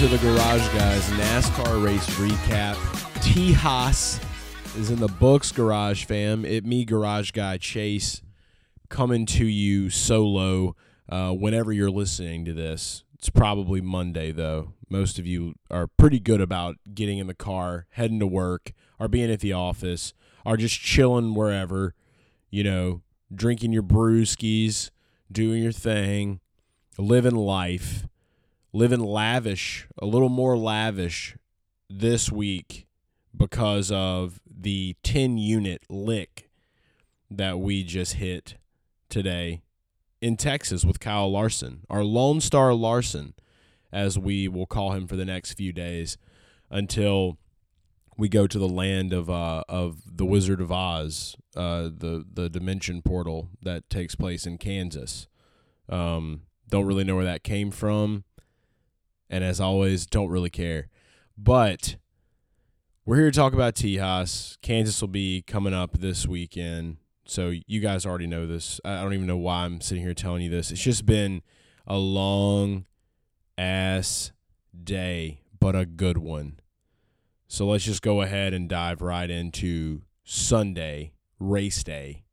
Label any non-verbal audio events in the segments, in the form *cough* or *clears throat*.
To the Garage Guys NASCAR race recap. Tejas is in the books, Garage fam. It me, Garage Guy Chase, coming to you solo. Uh, whenever you're listening to this, it's probably Monday though. Most of you are pretty good about getting in the car, heading to work, or being at the office, or just chilling wherever. You know, drinking your brewskis, doing your thing, living life living lavish, a little more lavish this week because of the 10 unit lick that we just hit today in Texas with Kyle Larson, our Lone Star Larson, as we will call him for the next few days until we go to the land of uh, of the Wizard of Oz, uh, the the dimension portal that takes place in Kansas. Um, don't really know where that came from and as always, don't really care. But we're here to talk about Tejas. Kansas will be coming up this weekend. So you guys already know this. I don't even know why I'm sitting here telling you this. It's just been a long ass day, but a good one. So let's just go ahead and dive right into Sunday, race day,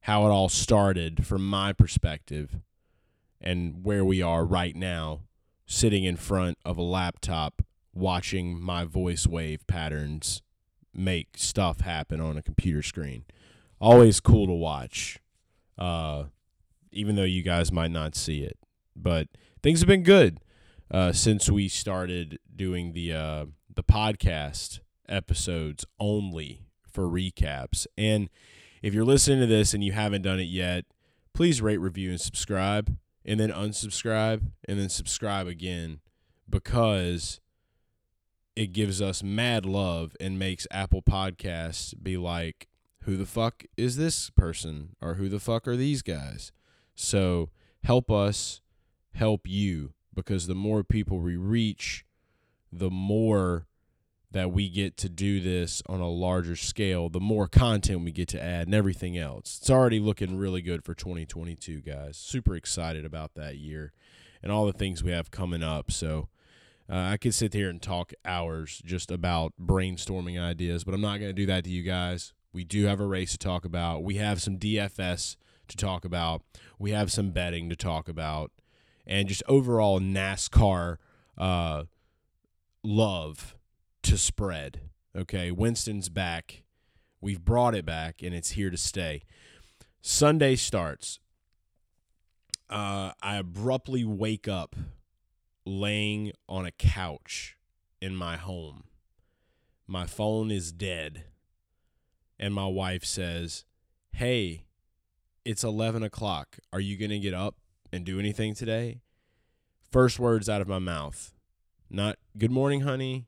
how it all started from my perspective, and where we are right now sitting in front of a laptop watching my voice wave patterns make stuff happen on a computer screen. Always cool to watch, uh, even though you guys might not see it. But things have been good uh, since we started doing the uh, the podcast episodes only for recaps. And if you're listening to this and you haven't done it yet, please rate, review, and subscribe and then unsubscribe and then subscribe again because it gives us mad love and makes Apple Podcasts be like, who the fuck is this person or who the fuck are these guys? So help us help you because the more people we reach, the more that we get to do this on a larger scale, the more content we get to add and everything else. It's already looking really good for 2022, guys. Super excited about that year and all the things we have coming up. So uh, I could sit here and talk hours just about brainstorming ideas, but I'm not going to do that to you guys. We do have a race to talk about. We have some DFS to talk about. We have some betting to talk about. And just overall NASCAR uh, love to spread. Okay, Winston's back. We've brought it back, and it's here to stay. Sunday starts. Uh, I abruptly wake up laying on a couch in my home. My phone is dead. And my wife says, Hey, it's 11 o'clock. Are you going to get up and do anything today? First words out of my mouth. Not, Good morning, honey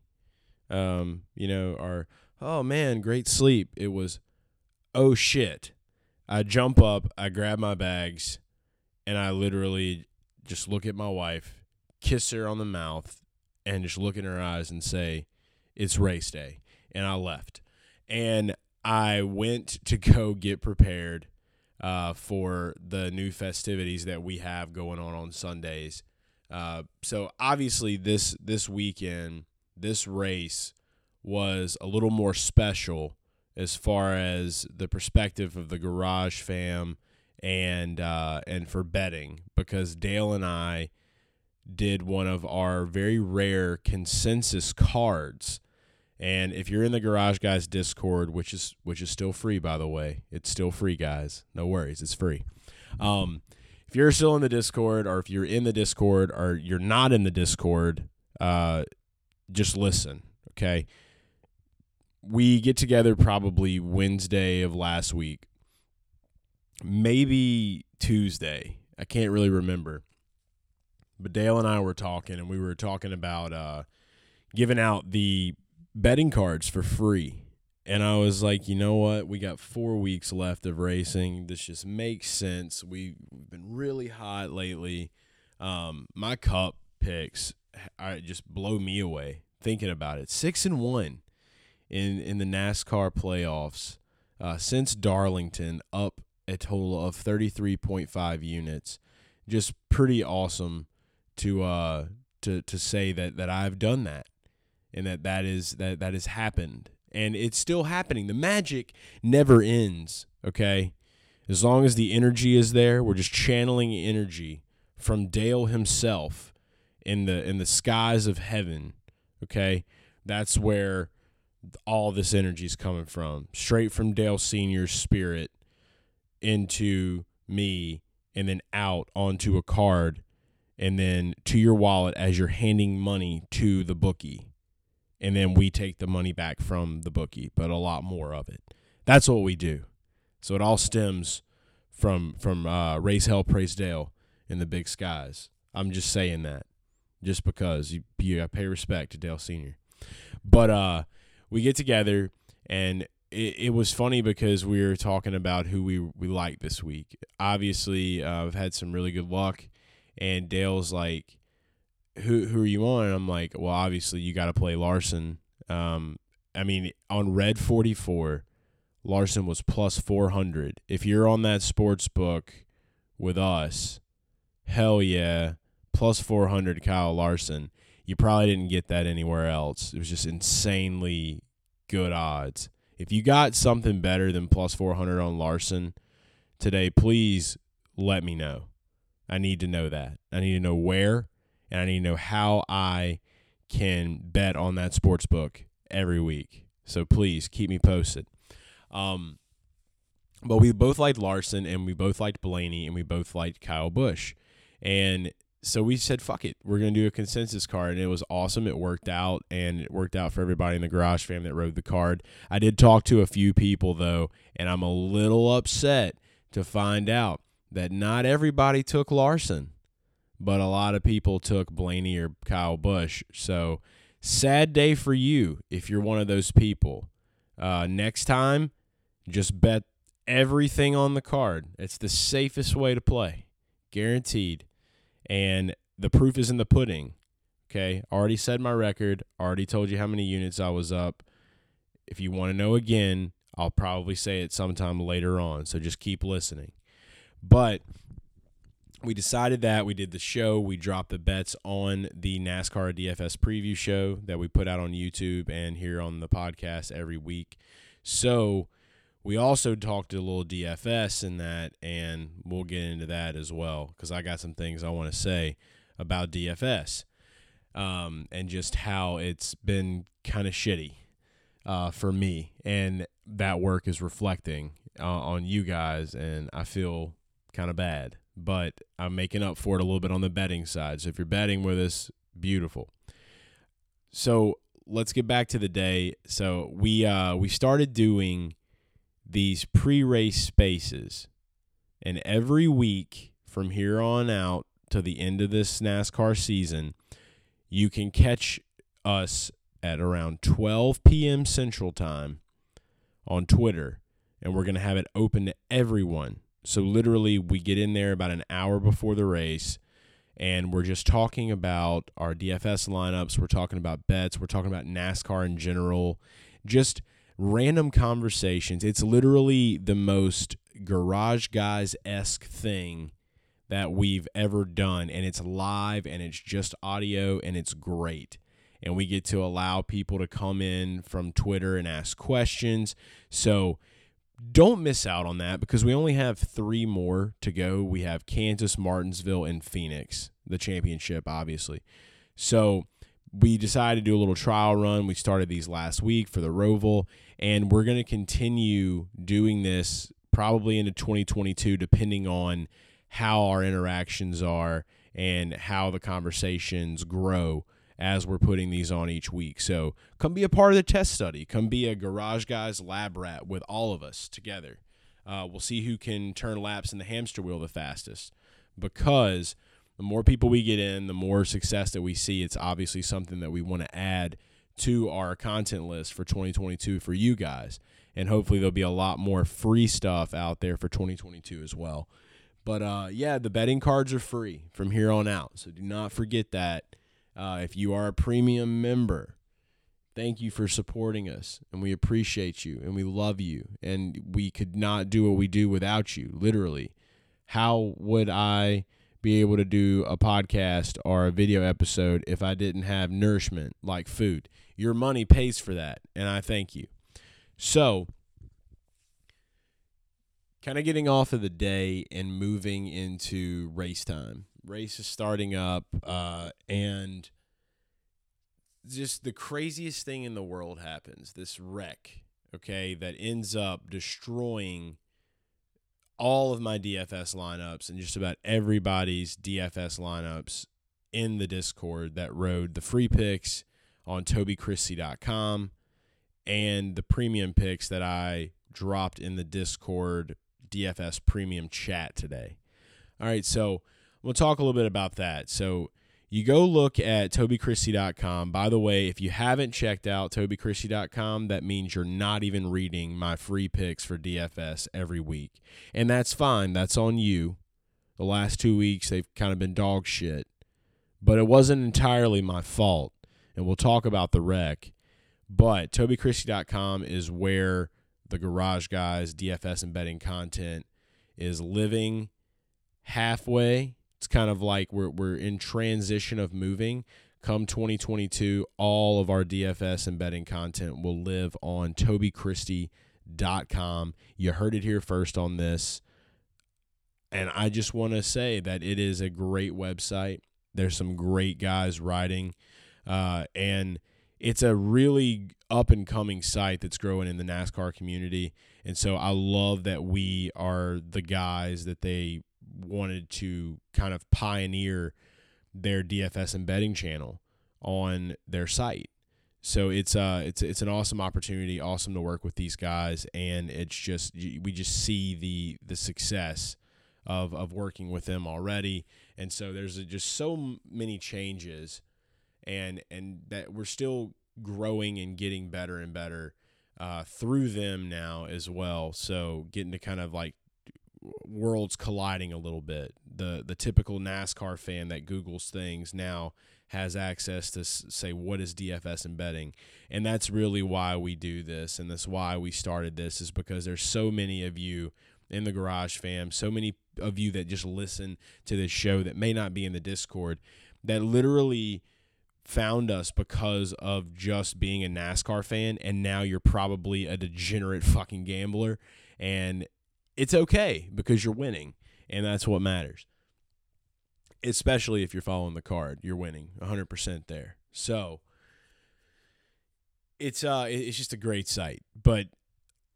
um, you know, or oh man, great sleep. It was oh shit. I jump up, I grab my bags, and I literally just look at my wife, kiss her on the mouth, and just look in her eyes and say, It's race day. And I left. And I went to go get prepared uh, for the new festivities that we have going on on Sundays. Uh, so obviously this this weekend this race was a little more special as far as the perspective of the garage fam and uh, and for betting because Dale and I did one of our very rare consensus cards. And if you're in the Garage Guys Discord, which is which is still free by the way, it's still free, guys. No worries, it's free. Um, if you're still in the Discord, or if you're in the Discord, or you're not in the Discord, uh, just listen, okay? We get together probably Wednesday of last week, maybe Tuesday. I can't really remember. but Dale and I were talking, and we were talking about uh, giving out the betting cards for free. And I was like, you know what? We got four weeks left of racing. This just makes sense. We've been really hot lately. Um, my cup picks I just blow me away thinking about it. Six and one in in the NASCAR playoffs uh, since Darlington, up a total of thirty three point five units. Just pretty awesome to uh to to say that that I've done that and that that is that that has happened and it's still happening. The magic never ends. Okay, as long as the energy is there, we're just channeling energy from Dale himself in the in the skies of heaven. Okay, that's where all this energy is coming from, straight from Dale Senior's spirit into me, and then out onto a card, and then to your wallet as you're handing money to the bookie, and then we take the money back from the bookie, but a lot more of it. That's what we do. So it all stems from from uh, raise hell, praise Dale in the big skies. I'm just saying that just because you you pay respect to Dale Senior. But uh, we get together and it, it was funny because we were talking about who we we like this week. Obviously, uh, I've had some really good luck, and Dale's like, "Who who are you on?" And I'm like, "Well, obviously you got to play Larson." Um, I mean, on Red 44, Larson was plus 400. If you're on that sports book with us, hell yeah, plus 400 Kyle Larson. You probably didn't get that anywhere else. It was just insanely good odds. If you got something better than plus 400 on Larson today, please let me know. I need to know that. I need to know where and I need to know how I can bet on that sports book every week. So please keep me posted. Um, but we both liked Larson and we both liked Blaney and we both liked Kyle Busch. And so we said, fuck it. We're going to do a consensus card. And it was awesome. It worked out, and it worked out for everybody in the garage fam that rode the card. I did talk to a few people, though, and I'm a little upset to find out that not everybody took Larson, but a lot of people took Blaney or Kyle Busch. So sad day for you if you're one of those people. Uh, next time, just bet everything on the card. It's the safest way to play, guaranteed and the proof is in the pudding. Okay, already said my record, already told you how many units I was up. If you want to know again, I'll probably say it sometime later on, so just keep listening. But we decided that we did the show, we dropped the bets on the NASCAR DFS preview show that we put out on YouTube and here on the podcast every week. So, we also talked a little DFS in that, and we'll get into that as well because I got some things I want to say about DFS um, and just how it's been kind of shitty uh, for me, and that work is reflecting uh, on you guys, and I feel kind of bad, but I'm making up for it a little bit on the betting side. So if you're betting with us, beautiful. So let's get back to the day. So we uh, we started doing these pre race spaces. And every week from here on out to the end of this NASCAR season, you can catch us at around 12 p.m. Central Time on Twitter. And we're going to have it open to everyone. So, literally, we get in there about an hour before the race and we're just talking about our DFS lineups. We're talking about bets. We're talking about NASCAR in general. Just random conversations. It's literally the most garage guys esque thing that we've ever done. And it's live and it's just audio and it's great. And we get to allow people to come in from Twitter and ask questions. So don't miss out on that because we only have three more to go. We have Kansas, Martinsville, and Phoenix, the championship, obviously. So we decided to do a little trial run. We started these last week for the Roval, and we're going to continue doing this probably into 2022, depending on how our interactions are and how the conversations grow as we're putting these on each week. So come be a part of the test study. Come be a Garage Guys lab rat with all of us together. Uh, we'll see who can turn laps in the hamster wheel the fastest because The more people we get in, the more success that we see. It's obviously something that we want to add to our content list for 2022 for you guys. And hopefully, there'll be a lot more free stuff out there for 2022 as well. But uh, yeah, the betting cards are free from here on out. So do not forget that. Uh, if you are a premium member, thank you for supporting us. And we appreciate you and we love you. And we could not do what we do without you, literally. How would I be able to do a podcast or a video episode if I didn't have nourishment like food? Your money pays for that. And I thank you. So, kind of getting off of the day and moving into race time. Race is starting up, uh, and just the craziest thing in the world happens. This wreck, okay, that ends up destroying all of my DFS lineups and just about everybody's DFS lineups in the Discord that rode the free picks on tobychristie.com and the premium picks that I dropped in the Discord DFS premium chat today. All right, so we'll talk a little bit about that. So you go look at tobychristie.com. By the way, if you haven't checked out tobychristie.com, that means you're not even reading my free picks for DFS every week. And that's fine. That's on you. The last two weeks, they've kind of been dog shit. But it wasn't entirely my fault. And we'll talk about the wreck. But tobychristie.com is where the Garage Guys DFS and betting content is living halfway. It's kind of like we're we're in transition of moving. Come 2022, all of our DFS and betting content will live on tobychristie.com. You heard it here first on this. And I just want to say that it is a great website. There's some great guys writing. Uh, and it's a really up and coming site that's growing in the NASCAR community. And so I love that we are the guys that they wanted to kind of pioneer their DFS and betting channel on their site. So it's uh it's it's an awesome opportunity, awesome to work with these guys, and it's just we just see the the success of of working with them already, and so there's just so many changes and and that we're still growing and getting better and better uh, through them now as well. So getting to kind of like worlds colliding a little bit. The the typical NASCAR fan that Google's things now has access to say what is DFS and betting, and that's really why we do this, and that's why we started this is because there's so many of you in the Garage Fam, so many of you that just listen to this show that may not be in the Discord, that literally found us because of just being a NASCAR fan and now you're probably a degenerate fucking gambler and it's okay because you're winning and that's what matters. Especially if you're following the card, you're winning 100% there. So it's uh it's just a great site. But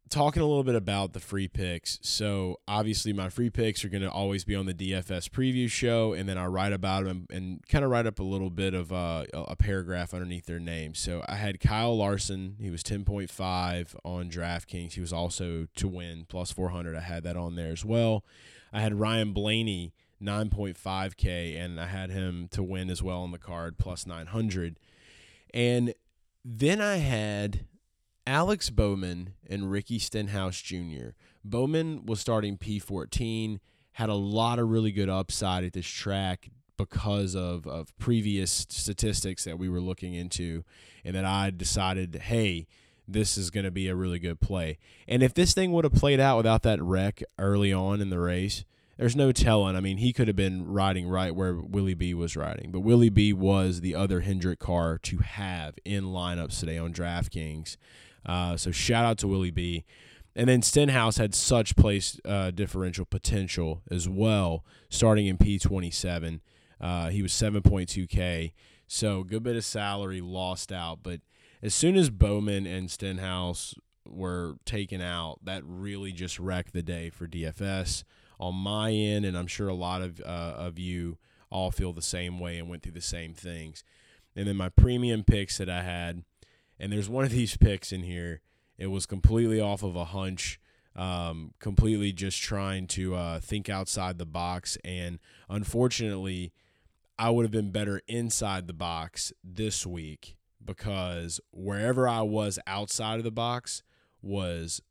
talking a little bit about the free picks. So obviously, my free picks are going to always be on the DFS preview show, and then I write about them and kind of write up a little bit of uh, a paragraph underneath their name. So I had Kyle Larson. He was ten point five on DraftKings. He was also to win plus four hundred. I had that on there as well. I had Ryan Blaney. 9.5k and I had him to win as well on the card plus 900 and then I had Alex Bowman and Ricky Stenhouse Jr. Bowman was starting P14, had a lot of really good upside at this track because of, of previous statistics that we were looking into, and that I decided, hey, this is going to be a really good play. And if this thing would have played out without that wreck early on in the race, there's no telling. I mean, he could have been riding right where Willie B was riding, but Willie B was the other Hendrick car to have in lineups today on DraftKings. Uh, so shout out to Willie B. And then Stenhouse had such place uh, differential potential as well, starting in P27. Uh, he was 7.2K. So good bit of salary lost out. But as soon as Bowman and Stenhouse were taken out, that really just wrecked the day for DFS on my end. And I'm sure a lot of, uh, of you all feel the same way and went through the same things. And then my premium picks that I had – and there's one of these picks in here. It was completely off of a hunch, um, completely just trying to uh, think outside the box. And unfortunately, I would have been better inside the box this week because wherever I was outside of the box was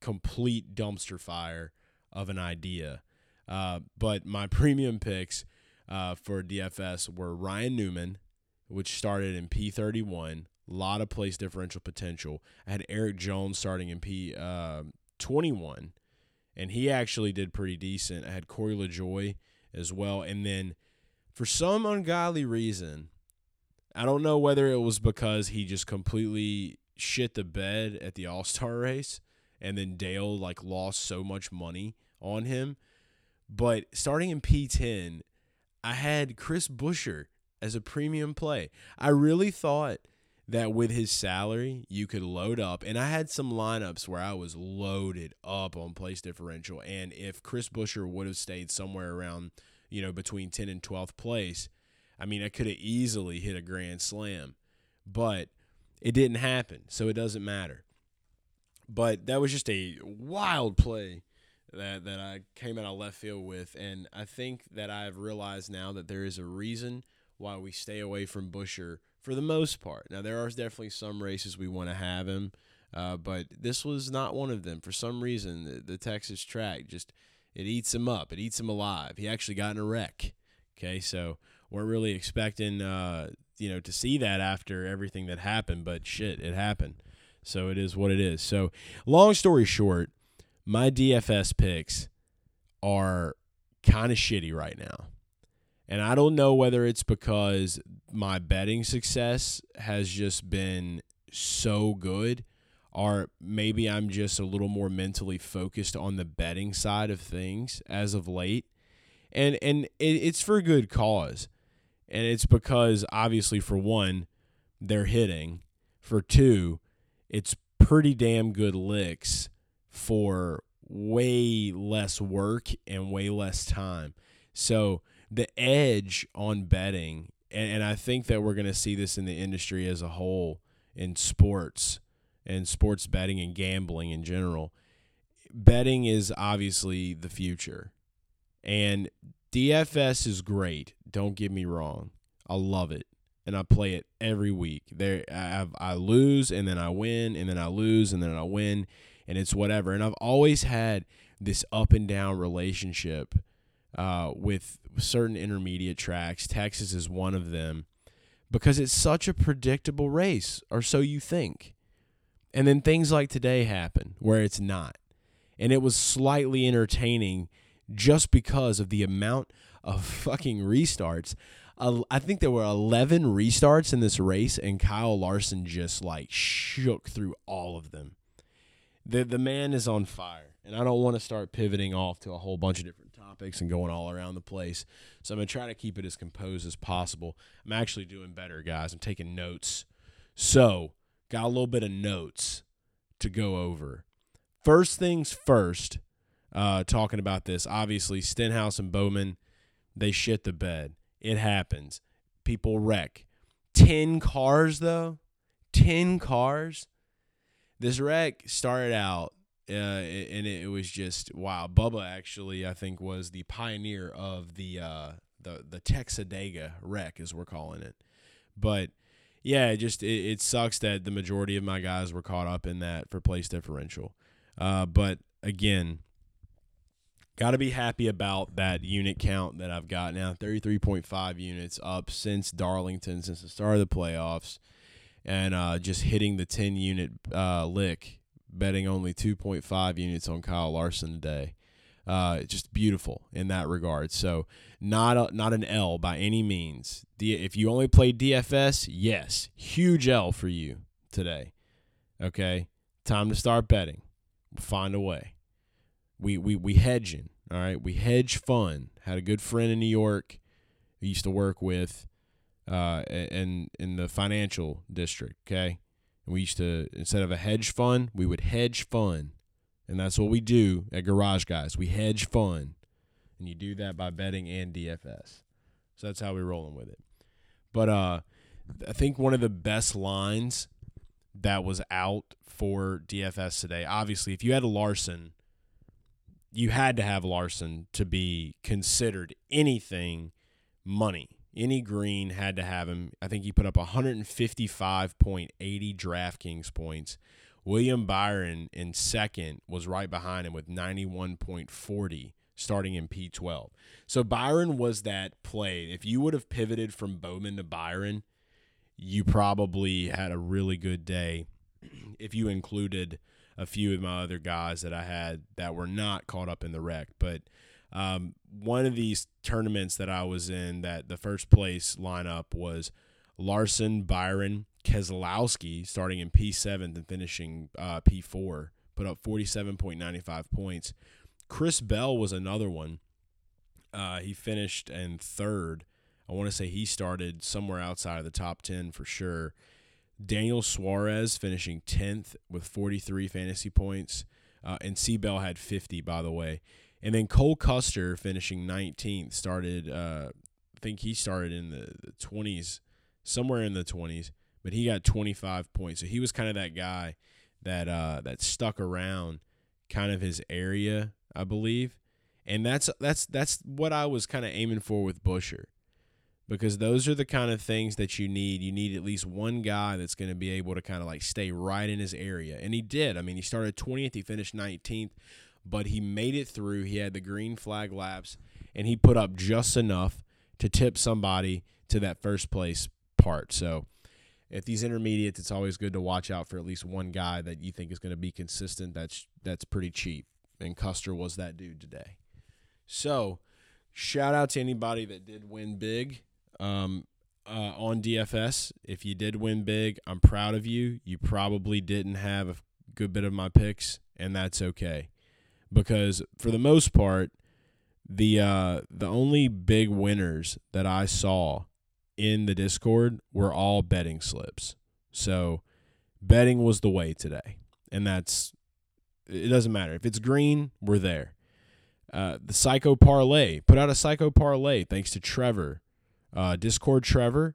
complete dumpster fire of an idea. Uh, but my *laughs* premium picks uh, for DFS were Ryan Newman, which started in P31, a lot of place differential potential. I had Eric Jones starting in P uh, 21, and he actually did pretty decent. I had Corey LaJoie as well, and then for some ungodly reason, I don't know whether it was because he just completely shit the bed at the All Star *laughs* race, and then Dale like lost so much money on him. But starting in P10, I had Chris Buescher as a premium play. I really thought that with his salary, you could load up. And I had some lineups where I was loaded up on place differential. And if Chris Buescher would have stayed somewhere around, you know, between 10 and 12th place, I mean, I could have easily hit a grand slam. But it didn't happen. So it doesn't matter. But that was just a wild play that, that I came out of left field with. And I think that I've realized now that there is a reason why we stay away from Buescher for the most part. Now, there are definitely some races we want to have him, uh, but this was not one of them. For some reason, the, the Texas track just it eats him up. It eats him alive. He actually got in a wreck. Okay, so we're really expecting uh, you know to see that after everything that happened, but shit, it happened. So it is what it is. So long story short, my DFS picks are kind of shitty right now. And I don't know whether it's because my betting success has just been so good or maybe I'm just a little more mentally focused on the betting side of things as of late. And and it's for good cause. And it's because obviously for one, they're hitting. For two, it's pretty damn good licks for way less work and way less time. So the edge on betting, and, and I think that we're going to see this in the industry as a whole in sports and sports betting and gambling in general. Betting is obviously the future. And DFS is great. Don't get me wrong. I love it. And I play it every week. There I I lose and then I win and then I lose and then I win and it's whatever. And I've always had this up and down relationship uh, with certain intermediate tracks. Texas is one of them because it's such a predictable race, or so you think. And then things like today happen where it's not. And it was slightly entertaining just because of the amount of fucking restarts. I think there were 11 restarts in this race, and Kyle Larson just like shook through all of them. The, the man is on fire. And I don't want to start pivoting off to a whole bunch of different topics and going all around the place. So I'm going to try to keep it as composed as possible. I'm actually doing better, guys. I'm taking notes. So, got a little bit of notes to go over. First things first, uh, talking about this, obviously, Stenhouse and Bowman, they shit the bed. It happens. People wreck. 10 cars, though. 10 cars. This wreck started out uh, and it, was just wow. Bubba actually, I think, was the pioneer of the uh, the the Texadega wreck, as we're calling it. But yeah, it just it, it sucks that the majority of my guys were caught up in that for place differential. Uh, but again, got to be happy about that unit count that I've got now. Thirty three point five units up since Darlington, since the start of the playoffs, and uh, just hitting the ten unit uh, lick betting only 2.5 units on Kyle Larson today. Uh, just beautiful in that regard. So not a, not an L by any means. D- if you only play DFS, yes, huge L for you today. Okay, time to start betting. Find a way. We we we hedging. All right, we hedge fun. Had a good friend in New York who used to work with, uh, in in the financial district. Okay, and we used to, instead of a hedge fund, we would hedge fund. And that's what we do at Garage Guys. We hedge fund. And you do that by betting and DFS. So that's how we're rolling with it. But uh, I think one of the best lines that was out for DFS today, obviously, if you had a Larson, you had to have Larson to be considered anything money. Any Green had to have him. I think he put up 155.80 DraftKings points. William Byron in second was right behind him with 91.40 starting in P12. So Byron was that play. If you would have pivoted from Bowman to Byron, you probably had a really good day *clears throat* if you included a few of my other guys that I had that were not caught up in the wreck. But um, one of these tournaments that I was in, that the first place lineup was Larson, Byron, Keselowski, starting in P7 and finishing uh, P4, put up 47.95 points. Chris Bell was another one. Uh, he finished in third. I want to say he started somewhere outside of the top 10 for sure. Daniel Suarez finishing 10th with 43 fantasy points. Uh, and C Bell had 50, by the way. And then Cole Custer finishing 19th started, uh, I think he started in the, the 20s, somewhere in the 20s, but he got 25 points. So he was kind of that guy that uh, that stuck around kind of his area, I believe. And that's that's that's what I was kind of aiming for with Buescher because those are the kind of things that you need. You need at least one guy that's going to be able to kind of like stay right in his area. And he did. I mean, he started 20th, he finished 19th, but he made it through. He had the green flag laps, and he put up just enough to tip somebody to that first place part. So, at these intermediates, it's always good to watch out for at least one guy that you think is going to be consistent. That's that's pretty cheap, and Custer was that dude today. So, shout out to anybody that did win big um, uh, on DFS. If you did win big, I'm proud of you. You probably didn't have a good bit of my picks, and that's okay, because for the most part, the uh, the only big winners that I saw in the Discord were all betting slips. So betting was the way today, and that's it. Doesn't matter if it's green, we're there. Uh, the Psycho Parlay put out a Psycho Parlay thanks to Trevor uh, Discord Trevor.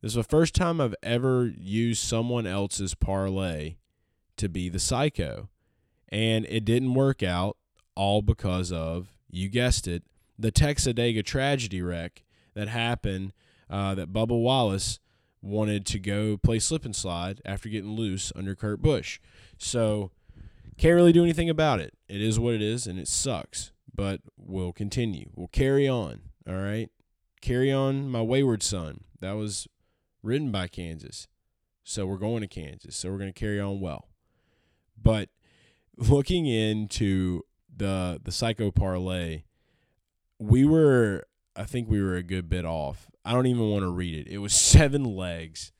This is the first time I've ever used someone else's parlay to be the psycho. And it didn't work out all because of, you guessed it, the Texadega tragedy wreck that happened uh, that Bubba Wallace wanted to go play slip and slide after getting loose under Kurt Busch. So can't really do anything about it. It is what it is and it sucks. But we'll continue. We'll carry on. All right. Carry On My Wayward Son. That was written by Kansas. So we're going to Kansas. So we're going to carry on well. But looking into the the Psycho Parlay, we were I think we were a good bit off. I don't even want to read it. It was *laughs* seven legs.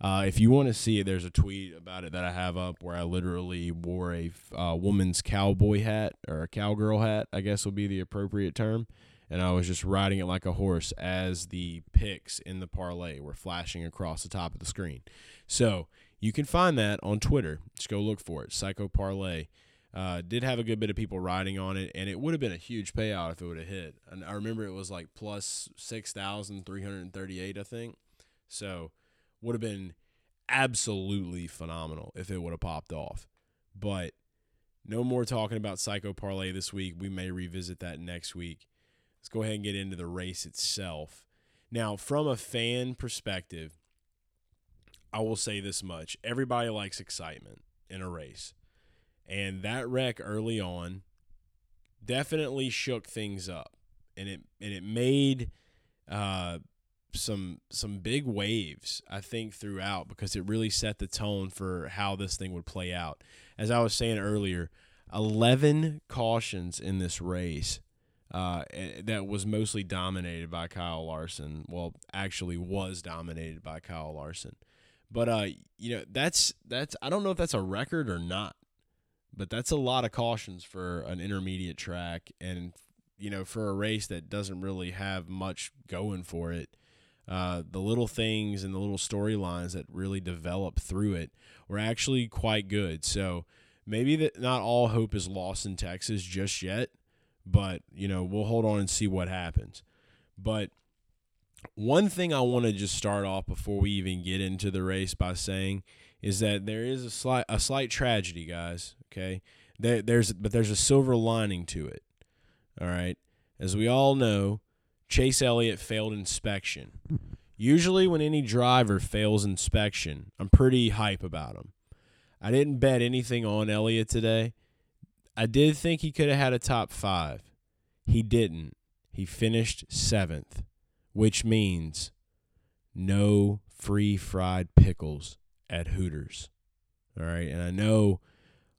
Uh, if you want to see it, there's a tweet about it that I have up where I literally wore a uh, woman's cowboy hat or a cowgirl hat, I guess would be the appropriate term and I was just riding it like a horse as the picks in the parlay were flashing across the top of the screen. So you can find that on Twitter. Just go look for it. Psycho Parlay. Uh, did have a good bit of people riding on it, and it would have been a huge payout if it would have hit. And I remember it was like plus six thousand three hundred thirty-eight, I think. So would have been absolutely phenomenal if it would have popped off. But no more talking about Psycho Parlay this week. We may revisit that next week. Let's go ahead and get into the race itself. Now, from a fan perspective, I will say this much everybody likes excitement in a race. And that wreck early on definitely shook things up. And it and it made uh, some some big waves, I think, throughout because it really set the tone for how this thing would play out. As I was saying earlier, eleven cautions in this race uh, that was mostly dominated by Kyle Larson. Well, actually, was dominated by Kyle Larson. But uh, you know, that's that's I don't know if that's a record or not, but that's a lot of cautions for an intermediate track, and you know, for a race that doesn't really have much going for it. Uh, the little things and the little storylines that really develop through it were actually quite good. So maybe that not all hope is lost in Texas just yet but, you know, we'll hold on and see what happens. But one thing I want to just start off before we even get into the race by saying is that there is a slight a slight tragedy, guys. Okay, there, there's but there's a silver lining to it. All right, as we all know, Chase Elliott failed inspection. Usually, when any driver fails inspection, I'm pretty hype about him. I didn't bet anything on Elliott today. I did think he could have had a top five. He didn't. He finished seventh, which means no free fried pickles at Hooters. All right. And I know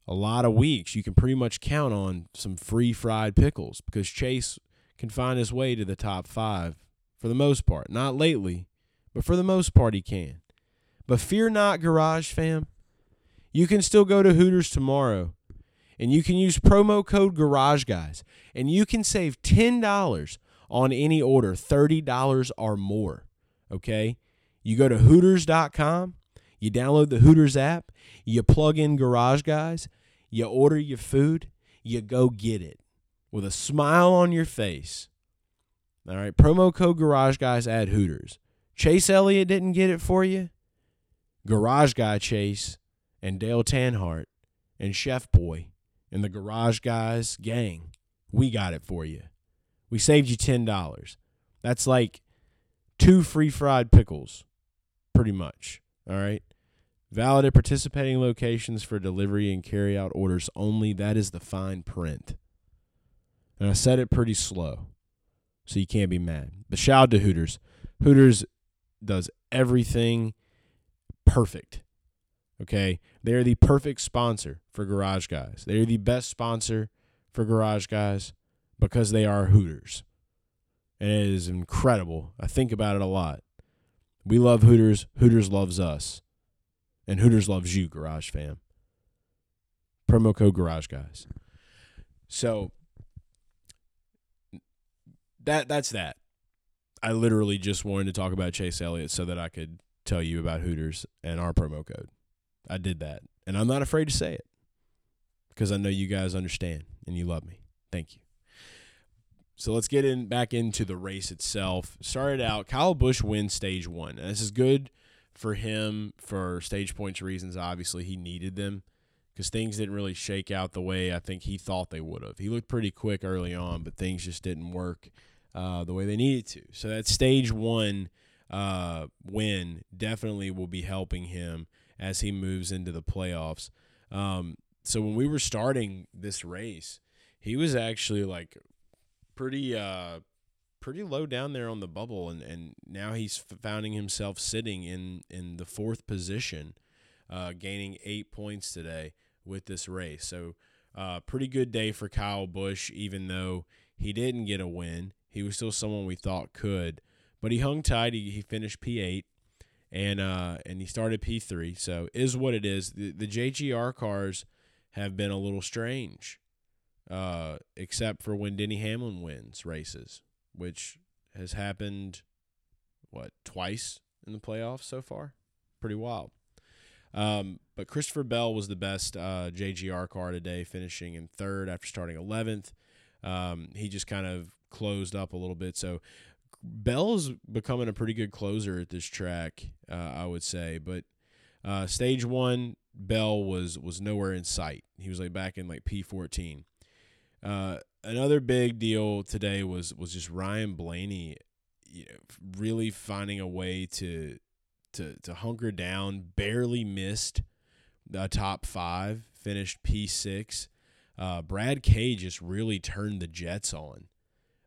a lot of weeks you can pretty much count on some free fried pickles because Chase can find his way to the top five for the most part. Not lately, but for the most part, he can. But fear not, Garage fam. You can still go to Hooters tomorrow and you can use promo code Garage Guys and you can save $10 on any order, $30 or more. Okay? You go to Hooters.com, you download the Hooters app, you plug in Garage Guys, you order your food, you go get it with a smile on your face. All right, promo code Garage Guys at Hooters. Chase Elliott didn't get it for you. Garage Guy Chase and Dale Tanhart and Chef Boy and the Garage Guys gang, we got it for you. We saved you $10. That's like two free fried pickles, pretty much. All right. Valid at participating locations for delivery and carry out orders only. That is the fine print. And I said it pretty slow, so you can't be mad. But shout out to Hooters. Hooters does everything perfect. Okay. They're the perfect sponsor for Garage Guys. They're the best sponsor for Garage Guys because they are Hooters. And it is incredible. I think about it a lot. We love Hooters. Hooters loves us. And Hooters loves you, Garage fam. Promo code Garage Guys. So that that's that. I literally just wanted to talk about Chase Elliott so that I could tell you about Hooters and our promo code. I did that. And I'm not afraid to say it because I know you guys understand and you love me. Thank you. So let's get in back into the race itself. Started out, Kyle Busch wins stage one. And this is good for him for stage points reasons. Obviously, he needed them because things didn't really shake out the way I think he thought they would have. He looked pretty quick early on, but things just didn't work uh, the way they needed to. So that stage one uh, win definitely will be helping him as he moves into the playoffs. Um, so when we were starting this race, he was actually like pretty uh pretty low down there on the bubble and and now he's finding himself sitting in in the fourth position uh gaining 8 points today with this race. So uh pretty good day for Kyle Busch even though he didn't get a win. He was still someone we thought could, but he hung tight. He, he finished P8 and uh and he started P3. So is what it is. The the JGR cars have been a little strange. Uh, except for when Denny Hamlin wins races, which has happened, what, twice in the playoffs so far? Pretty wild. Um, but Christopher Bell was the best uh, JGR car today, finishing in third after starting 11th. Um, he just kind of closed up a little bit. So Bell's becoming a pretty good closer at this track, uh, I would say. But uh, stage one, Bell was was nowhere in sight. He was like back in like P14. Uh, another big deal today was was just Ryan Blaney, you know, really finding a way to to to hunker down. Barely missed the top five. Finished P six. Uh, Brad K just really turned the Jets on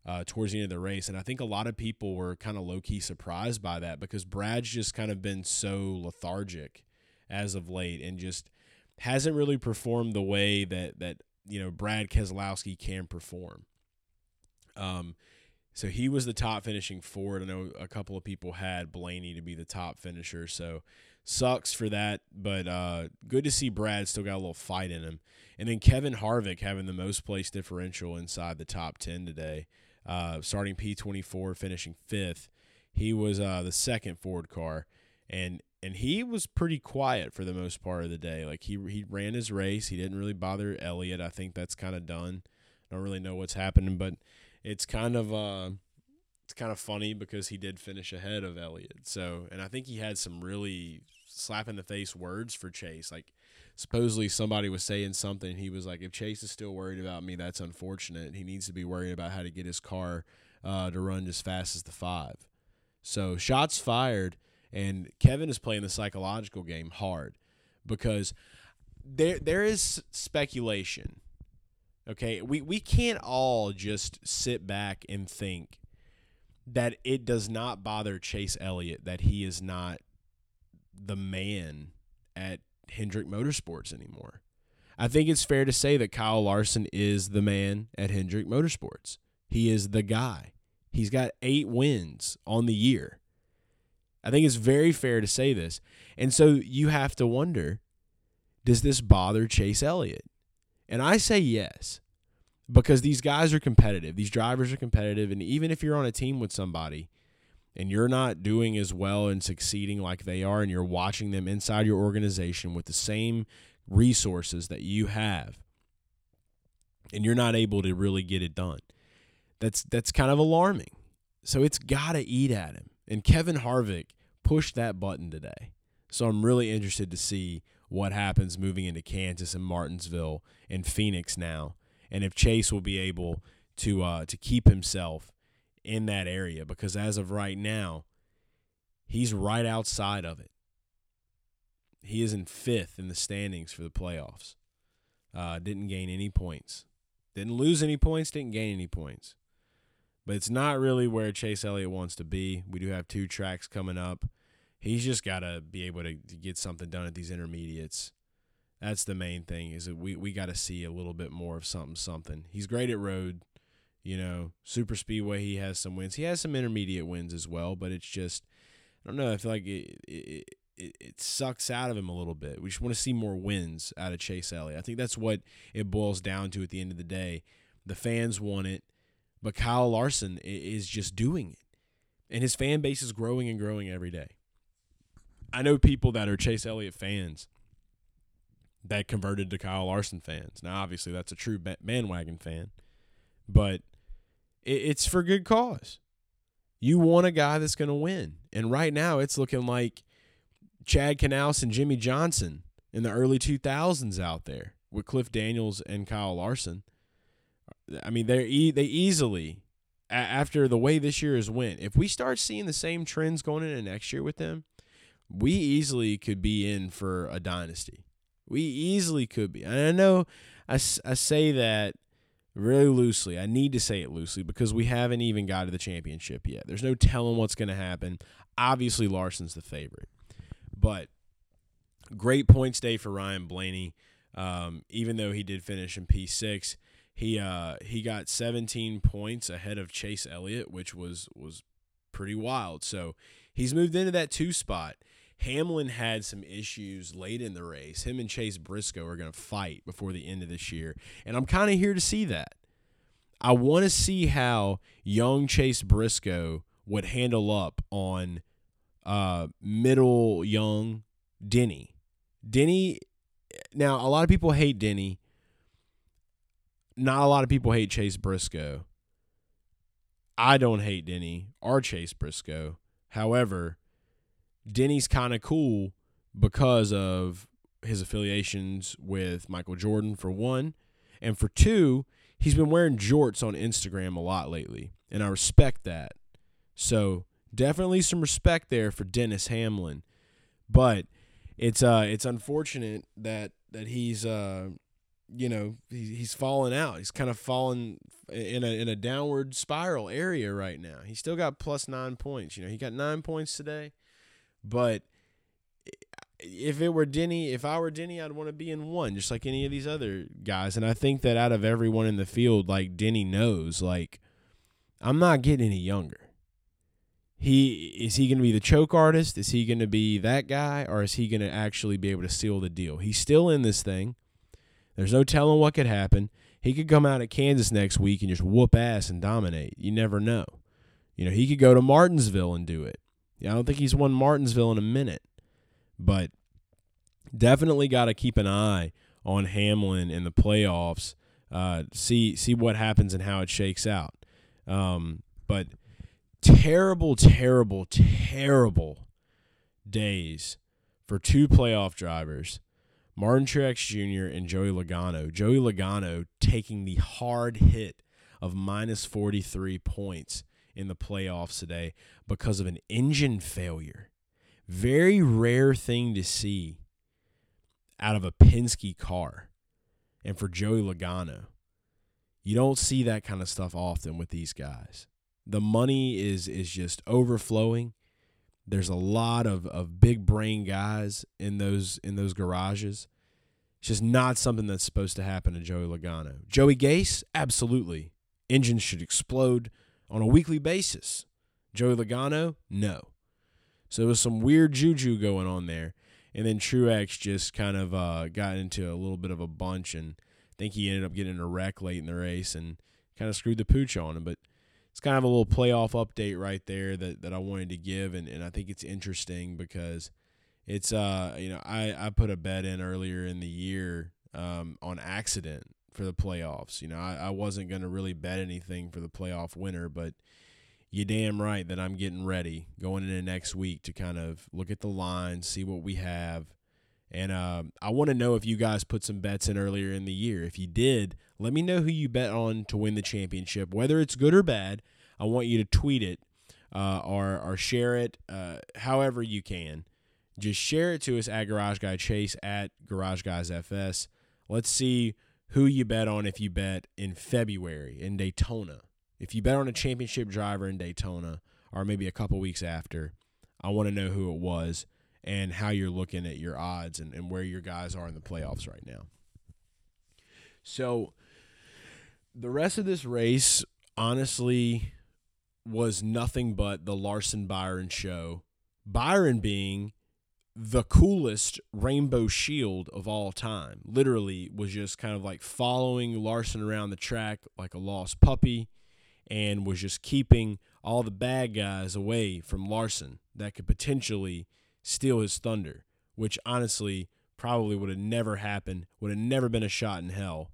uh, towards the end of the race, and I think a lot of people were kind of low key surprised by that because Brad's just kind of been so lethargic as of late and just hasn't really performed the way that that you know Brad Keselowski can perform. Um, so he was the top finishing Ford. I know a couple of people had Blaney to be the top finisher, so sucks for that. But uh, good to see Brad still got a little fight in him. And then Kevin Harvick having the most place differential inside the top ten today, uh, starting P twenty four, finishing fifth. He was uh, the second Ford car, and and he was pretty quiet for the most part of the day. Like he he ran his race. He didn't really bother Elliott. I think that's kind of done. I don't really know what's happening, but it's kind of uh, it's kind of funny because he did finish ahead of Elliott. So, and I think he had some really slap in the face words for Chase. Like supposedly somebody was saying something. He was like, "If Chase is still worried about me, that's unfortunate. He needs to be worried about how to get his car." uh, to run as fast as the five. So shots fired, and Kevin is playing the psychological game hard because there there is speculation. Okay, we we can't all just sit back and think that it does not bother Chase Elliott that he is not the man at Hendrick Motorsports anymore. I think it's fair to say that Kyle Larson is the man at Hendrick Motorsports. He is the guy. He's got eight wins on the year. I think it's very fair to say this. And so you have to wonder does this bother Chase Elliott? And I say yes, because these guys are competitive. These drivers are competitive. And even if you're on a team with somebody and you're not doing as well and succeeding like they are, and you're watching them inside your organization with the same resources that you have, and you're not able to really get it done, that's that's kind of alarming. So it's got to eat at him. And Kevin Harvick pushed that button today. So I'm really interested to see what happens moving into Kansas and Martinsville and Phoenix now, and if Chase will be able to uh, to keep himself in that area because as of right now, he's right outside of it. He is in fifth in the standings for the playoffs. Uh, didn't gain any points. Didn't lose any points. Didn't gain any points. But it's not really where Chase Elliott wants to be. We do have two tracks coming up he's just got to be able to, to, get something done at these intermediates. That's the main thing is that we, we got to see a little bit more of something something. He's great at road, you know, super speedway. He has some wins. He has some intermediate wins as well, but it's just I don't know. I feel like it it, it, it sucks out of him a little bit. We just want to see more wins out of Chase Elliott. I think that's what it boils down to at the end of the day. The fans want it, but Kyle Larson is just doing it, and his fan base is growing and growing every day. I know people that are Chase Elliott fans that converted to Kyle Larson fans. Now, obviously, that's a true bandwagon fan, but it's for good cause. You want a guy that's going to win. And right now, it's looking like Chad Knaus and Jimmie Johnson in the early 2000s out there with Cliff Daniels and Kyle Larson. I mean, they're e- they easily after the way this year has went. If we start seeing the same trends going into next year with them, we easily could be in for a dynasty. We easily could be. And I know I, I say that really loosely. I need to say it loosely because we haven't even got to the championship yet. There's no telling what's going to happen. Obviously, Larson's the favorite. But great points day for Ryan Blaney. Um, even though he did finish in P6, he uh, he got 17 points ahead of Chase Elliott, which was was pretty wild. So he's moved into that two spot. Hamlin had some issues late in the race. Him and Chase Briscoe are going to fight before the end of this year. And I'm kind of here to see that. I want to see how young Chase Briscoe would handle up on uh, middle young Denny. Denny, now, a lot of people hate Denny. Not a lot of people hate Chase Briscoe. I don't hate Denny or Chase Briscoe. However, Denny's kind of cool because of his affiliations with Michael Jordan, for one. And for two, he's been wearing jorts on Instagram a lot lately. And I respect that. So definitely some respect there for Dennis Hamlin. But it's uh it's unfortunate that that he's uh you know he's fallen out. He's kind of fallen in a in a downward spiral area right now. He's still got plus nine points. You know he got nine points today. But if it were Denny, if I were Denny, I'd want to be in one, just like any of these other guys. And I think that out of everyone in the field, like Denny knows, like I'm not getting any younger. He is he going to be the choke artist? Is he going to be that guy, or is he going to actually be able to seal the deal? He's still in this thing. There's no telling what could happen. He could come out at Kansas next week and just whoop ass and dominate. You never know. You know, he could go to Martinsville and do it. I don't think he's won Martinsville in a minute, but definitely got to keep an eye on Hamlin in the playoffs. Uh, see see what happens and how it shakes out. Um, but terrible, terrible, terrible days for two playoff drivers, Martin Truex Jr. and Joey Logano. Joey Logano taking the hard hit of minus 43 points in the playoffs today because of an engine failure. Very rare thing to see out of a Penske car and for Joey Logano. You don't see that kind of stuff often with these guys. The money is is just overflowing. There's a lot of, of big brain guys in those in those garages. It's just not something that's supposed to happen to Joey Logano. Joey Gase, absolutely. Engines should explode on a weekly basis. Joey Logano, no. So there was some weird juju going on there. And then Truex just kind of uh, got into a little bit of a bunch and I think he ended up getting a wreck late in the race and kind of screwed the pooch on him. But it's kind of a little playoff update right there that, that I wanted to give. And, and I think it's interesting because – it's uh you know I I put a bet in earlier in the year um, on accident for the playoffs. You know I, I wasn't gonna really bet anything for the playoff winner, but you damn right that I'm getting ready going into next week to kind of look at the lines, see what we have. And uh, I want to know if you guys put some bets in earlier in the year. If you did, let me know who you bet on to win the championship, whether it's good or bad. I want you to tweet it uh, or, or share it uh, however you can. Just share it to us at Garage Guy Chase at Garage Guys FS. Let's see who you bet on if you bet in February in Daytona. If you bet on a championship driver in Daytona or maybe a couple weeks after, I want to know who it was and how you're looking at your odds and, and where your guys are in the playoffs right now. So the rest of this race, honestly, was nothing but the Larson Byron show. Byron being the coolest rainbow shield of all time. Literally was just kind of like following Larson around the track like a lost puppy and was just keeping all the bad guys away from Larson that could potentially steal his thunder, which honestly probably would have never happened, would have never been a shot in hell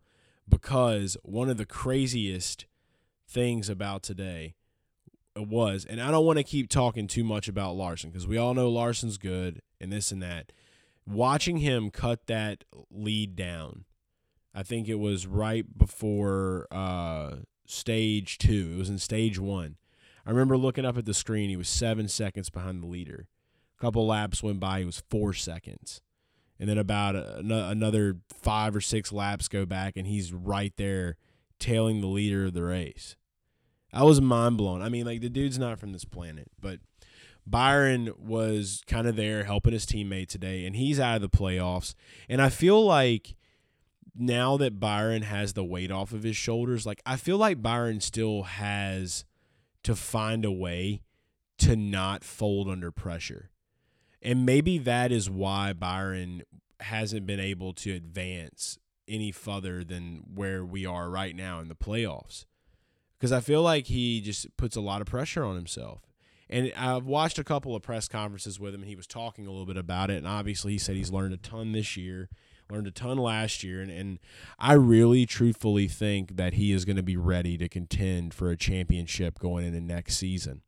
because one of the craziest things about today was, and I don't want to keep talking too much about Larson because we all know Larson's good and this and that. Watching him cut that lead down, I think it was right before uh, stage two. It was in stage one. I remember looking up at the screen. He was seven seconds behind the leader. A couple laps went by. He was four seconds. And then about a, another five or six laps go back, and he's right there tailing the leader of the race. I was mind blown. I mean, like the dude's not from this planet, but Byron was kind of there helping his teammate today, and he's out of the playoffs. And I feel like now that Byron has the weight off of his shoulders, like I feel like Byron still has to find a way to not fold under pressure. And maybe that is why Byron hasn't been able to advance any further than where we are right now in the playoffs because I feel like he just puts a lot of pressure on himself. And I've watched a couple of press conferences with him, and he was talking a little bit about it. And obviously, he said he's learned a ton this year, learned a ton last year. And, and I really, truthfully think that he is going to be ready to contend for a championship going into next season.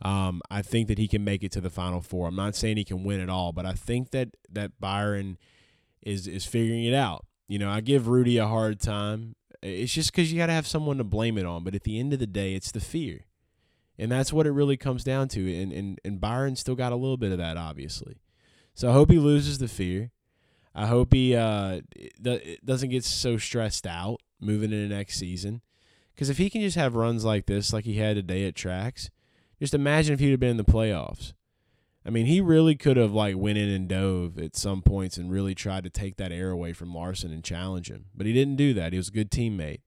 Um, I think that he can make it to the Final Four. I'm not saying he can win it all, but I think that that Byron is is figuring it out. You know, I give Rudy a hard time it's just because you got to have someone to blame it on. But at the end of the day, it's the fear. And that's what it really comes down to. And, and, and Byron still got a little bit of that, obviously. So I hope he loses the fear. I hope he uh, doesn't get so stressed out moving into next season. Because if he can just have runs like this, like he had today at tracks, just imagine if he'd have been in the playoffs. I mean, he really could have like went in and dove at some points and really tried to take that air away from Larson and challenge him. But he didn't do that. He was a good teammate.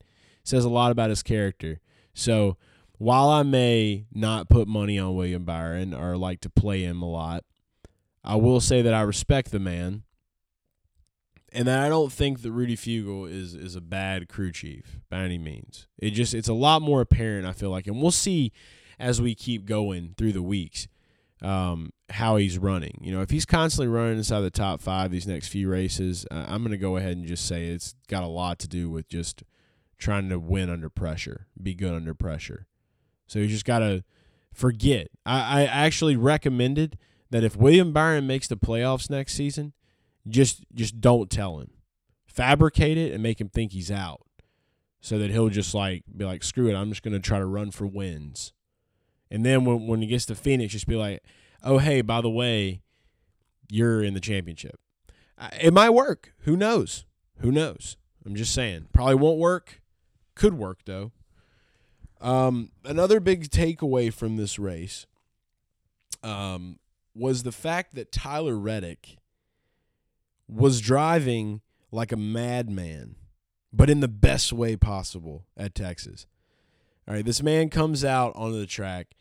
Says a lot about his character. So while I may not put money on William Byron or like to play him a lot, I will say that I respect the man and that I don't think that Rudy Fugle is is a bad crew chief by any means. It just it's a lot more apparent I feel like, and we'll see as we keep going through the weeks um, how he's running. You know, if he's constantly running inside the top five these next few races, uh, I'm going to go ahead and just say it's got a lot to do with just trying to win under pressure, be good under pressure. So you just got to forget. I, I actually recommended that if William Byron makes the playoffs next season, just just don't tell him. Fabricate it and make him think he's out. So that he'll just like be like, screw it, I'm just gonna try to run for wins And then when when he gets to Phoenix, just be like, oh hey, by the way, you're in the championship. It might work. Who knows? Who knows? I'm just saying. Probably won't work. Could work though. Um, another big takeaway from this race um, was the fact that Tyler Reddick was driving like a madman, but in the best way possible at Texas. All right, this man comes out onto the track.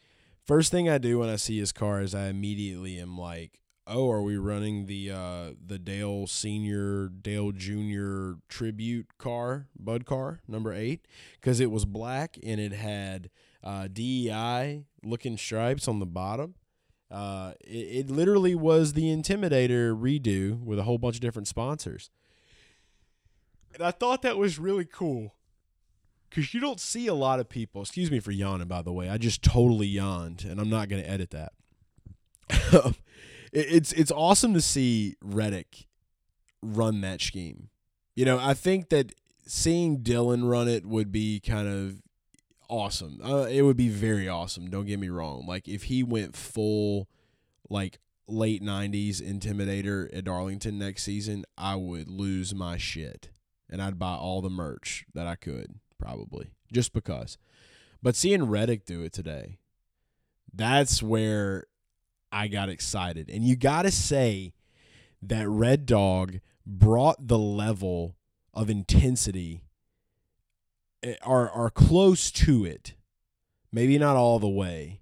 First thing I do when I see his car is I immediately am like, "Oh, are we running the uh, the Dale Senior, Dale Junior tribute car, Bud car number eight, because it was black and it had uh, DEI looking stripes on the bottom. Uh, it, it literally was the Intimidator redo with a whole bunch of different sponsors. And I thought that was really cool because you don't see a lot of people. Excuse me for yawning, by the way. I just totally yawned, and I'm not going to edit that. *laughs* It- it's it's awesome to see Reddick run that scheme. You know, I think that seeing Dillon run it would be kind of awesome. Uh, it would be very awesome. Don't get me wrong. Like if he went full, like late '90s Intimidator at Darlington next season, I would lose my shit, and I'd buy all the merch that I could probably just because. But seeing Reddick do it today, that's where I got excited. And you got to say that Red Dog brought the level of intensity eh, are are close to it. Maybe not all the way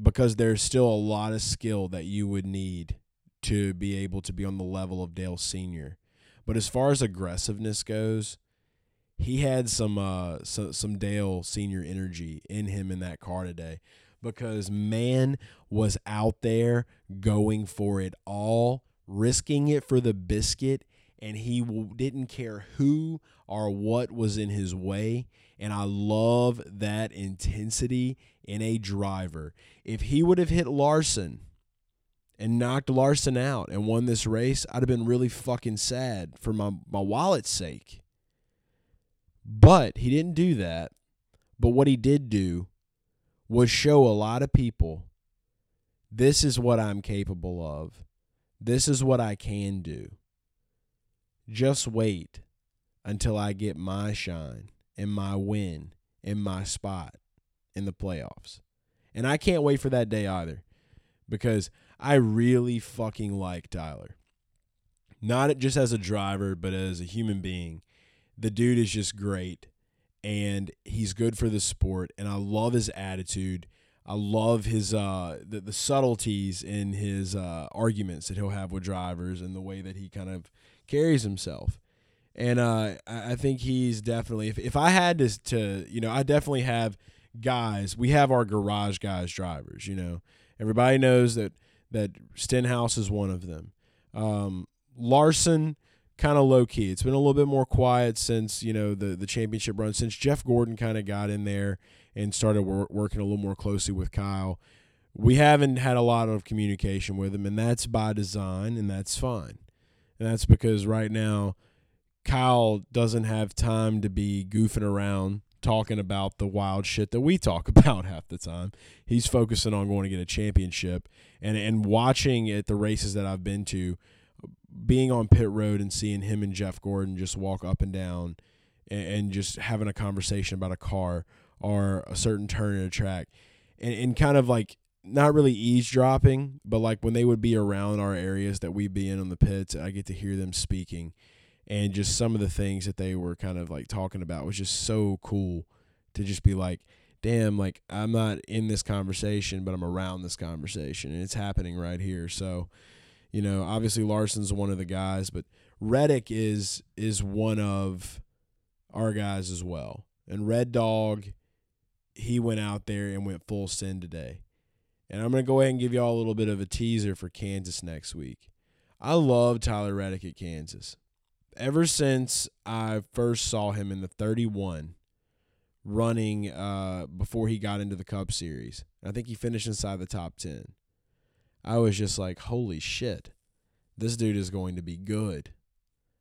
because there's still a lot of skill that you would need to be able to be on the level of Dale Senior. But as far as aggressiveness goes, he had some uh some, some Dale Senior energy in him in that car today because man was out there going for it all, risking it for the biscuit, and he didn't care who or what was in his way. And I love that intensity in a driver. If he would have hit Larson and knocked Larson out and won this race, I'd have been really fucking sad for my, my wallet's sake. But he didn't do that. But what he did do was show a lot of people this is what I'm capable of. This is what I can do. Just wait until I get my shine and my win and my spot in the playoffs. And I can't wait for that day either because I really fucking like Tyler. Not just as a driver, but as a human being. The dude is just great and he's good for the sport and I love his attitude. I love his uh the, the subtleties in his uh arguments that he'll have with drivers and the way that he kind of carries himself. And uh I I think he's definitely if, if I had to to you know, I definitely have guys. We have our garage guys drivers, you know. Everybody knows that that Stenhouse is one of them. Um Larson kind of low key. It's been a little bit more quiet since you know the the championship run. Since Jeff Gordon kind of got in there and started wor- working a little more closely with Kyle, we haven't had a lot of communication with him, and that's by design, and that's fine. And that's because right now Kyle doesn't have time to be goofing around talking about the wild shit that we talk *laughs* about half the time. He's focusing on going to get a championship and and watching at the races that I've been to being on pit road and seeing him and Jeff Gordon just walk up and down and, and just having a conversation about a car or a certain turn in a track and, and kind of like not really eavesdropping, but like when they would be around our areas that we'd be in on the pits, I get to hear them speaking and just some of the things that they were kind of like talking about was just so cool to just be like, damn, like I'm not in this conversation, but I'm around this conversation and it's happening right here. So, you know, obviously Larson's one of the guys, but Reddick is is one of our guys as well. And Red Dog, he went out there and went full send today. And I'm gonna go ahead and give y'all a little bit of a teaser for Kansas next week. I love Tyler Reddick at Kansas. Ever since I first saw him in the 31 running uh, before he got into the Cup Series, I think he finished inside the top 10. I was just like, holy shit, this dude is going to be good.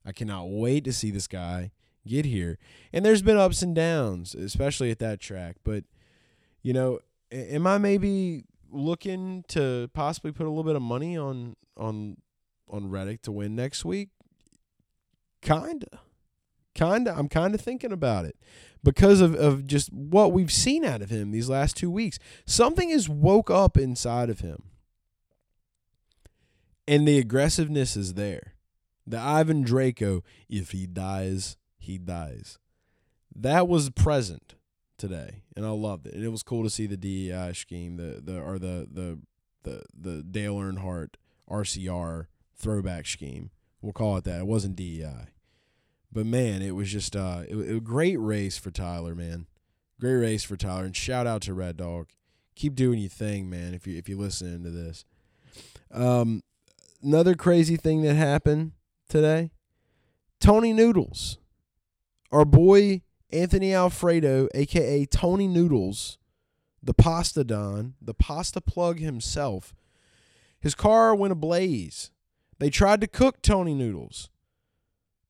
I cannot wait to see this guy get here. And there's been ups and downs, especially at that track. But, you know, am I maybe looking to possibly put a little bit of money on on on Reddick to win next week? Kinda. Kinda. I'm kinda thinking about it. Because of, of just what we've seen out of him these last two weeks. Something has woke up inside of him. And the aggressiveness is there. The Ivan Drago, if he dies, he dies. That was present today, and I loved it. And it was cool to see the DEI scheme, the the or the the the the Dale Earnhardt RCR throwback scheme. We'll call it that. It wasn't DEI, but man, it was just uh, it, it a great race for Tyler, man. Great race for Tyler, and shout out to Red Dog. Keep doing your thing, man. If you if you listen to this, um, another crazy thing that happened today, Tony Noodles, our boy Anthony Alfredo, aka Tony Noodles, the pasta don, the pasta plug himself. His car went ablaze. They tried to cook Tony Noodles.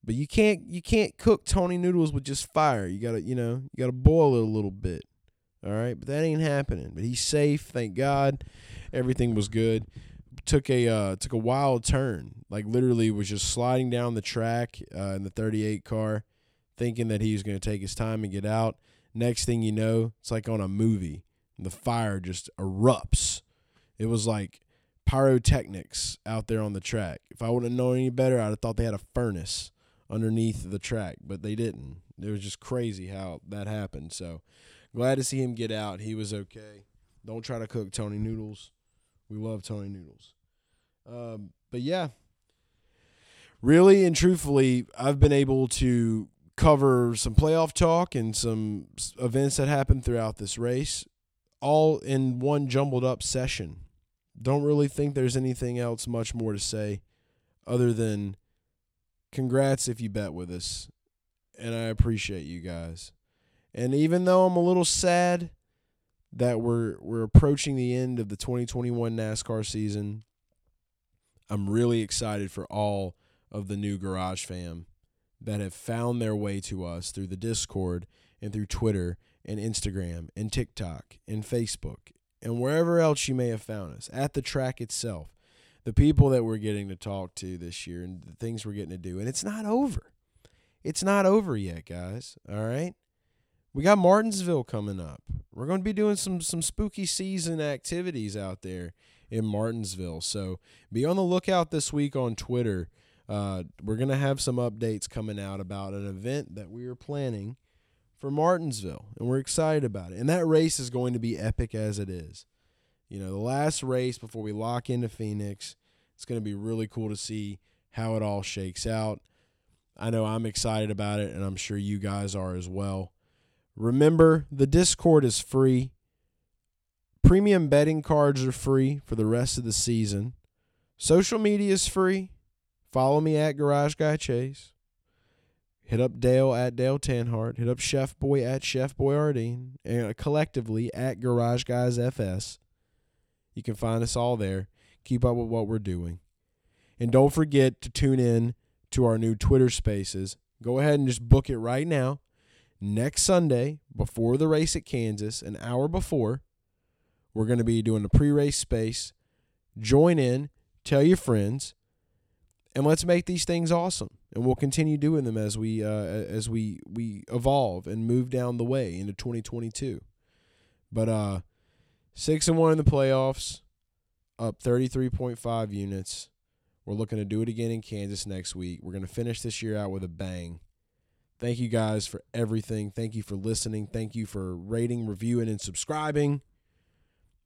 But you can't you can't cook Tony Noodles with just fire. You gotta, you know, you gotta boil it a little bit. All right. But that ain't happening. But he's safe, thank God. Everything was good. Took a uh, took a wild turn. Like literally was just sliding down the track uh, in the 38 car thinking that he was going to take his time and get out. Next thing you know, it's like on a movie. The fire just erupts. It was like pyrotechnics out there on the track. If I wouldn't have known any better, I'd have thought they had a furnace underneath the track, but they didn't. It was just crazy how that happened. So glad to see him get out. He was okay. Don't try to cook Tony Noodles. We love Tony Noodles. Um, but yeah, really and truthfully, I've been able to cover some playoff talk and some events that happened throughout this race, all in one jumbled up session. Don't really think there's anything else much more to say other than congrats if you bet with us. And I appreciate you guys. And even though I'm a little sad that we're we're approaching the end of the 2021 NASCAR season, I'm really excited for all of the new Garage fam that have found their way to us through the Discord and through Twitter and Instagram and TikTok and Facebook and wherever else you may have found us at the track itself. The people that we're getting to talk to this year and the things we're getting to do. And it's not over. It's not over yet, guys. All right. We got Martinsville coming up. We're going to be doing some some spooky season activities out there in Martinsville. So be on the lookout this week on Twitter uh, we're going to have some updates coming out about an event that we are planning for Martinsville, and we're excited about it. And that race is going to be epic as it is. You know, the last race before we lock into Phoenix, it's going to be really cool to see how it all shakes out. I know I'm excited about it, and I'm sure you guys are as well. Remember, the Discord is free. Premium betting cards are free for the rest of the season. Social media is free. Follow me at Garage Guy Chase. Hit up Dale at Dale Tanhart. Hit up Chef Boy at Chef Boy. And uh, collectively at Garage Guys FS. You can find us all there. Keep up with what we're doing. And don't forget to tune in to our new Twitter spaces. Go ahead and just book it right now. Next Sunday, before the race at Kansas, an hour before, we're going to be doing a pre race space. Join in, tell your friends and let's make these things awesome. And we'll continue doing them as we uh, as we we evolve and move down the way into 2022 but uh 6 and 1 in the playoffs up 33.5 units. We're looking to do it again in Kansas next week. We're going to finish this year out with a bang thank you guys for everything thank you for listening thank you for rating reviewing and subscribing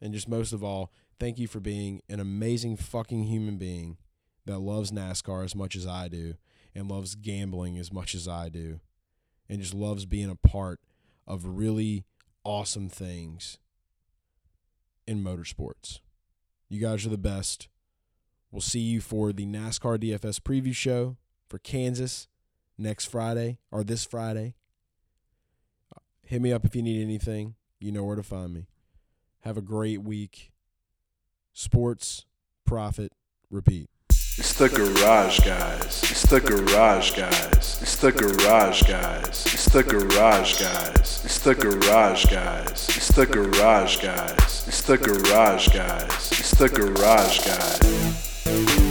and just most of all thank you for being an amazing fucking human being that loves NASCAR as much as I do and loves gambling as much as I do and just loves being a part of really awesome things in motorsports. You guys are the best. We'll see you for the NASCAR DFS preview show for Kansas next Friday or this Friday. Hit me up if you need anything. You know where to find me. Have a great week. Sports, profit, repeat. It's the garage guys. It's the garage guys. It's the garage guys. It's the garage guys. It's the garage guys. It's the garage guys. It's the garage guys. It's the garage guys.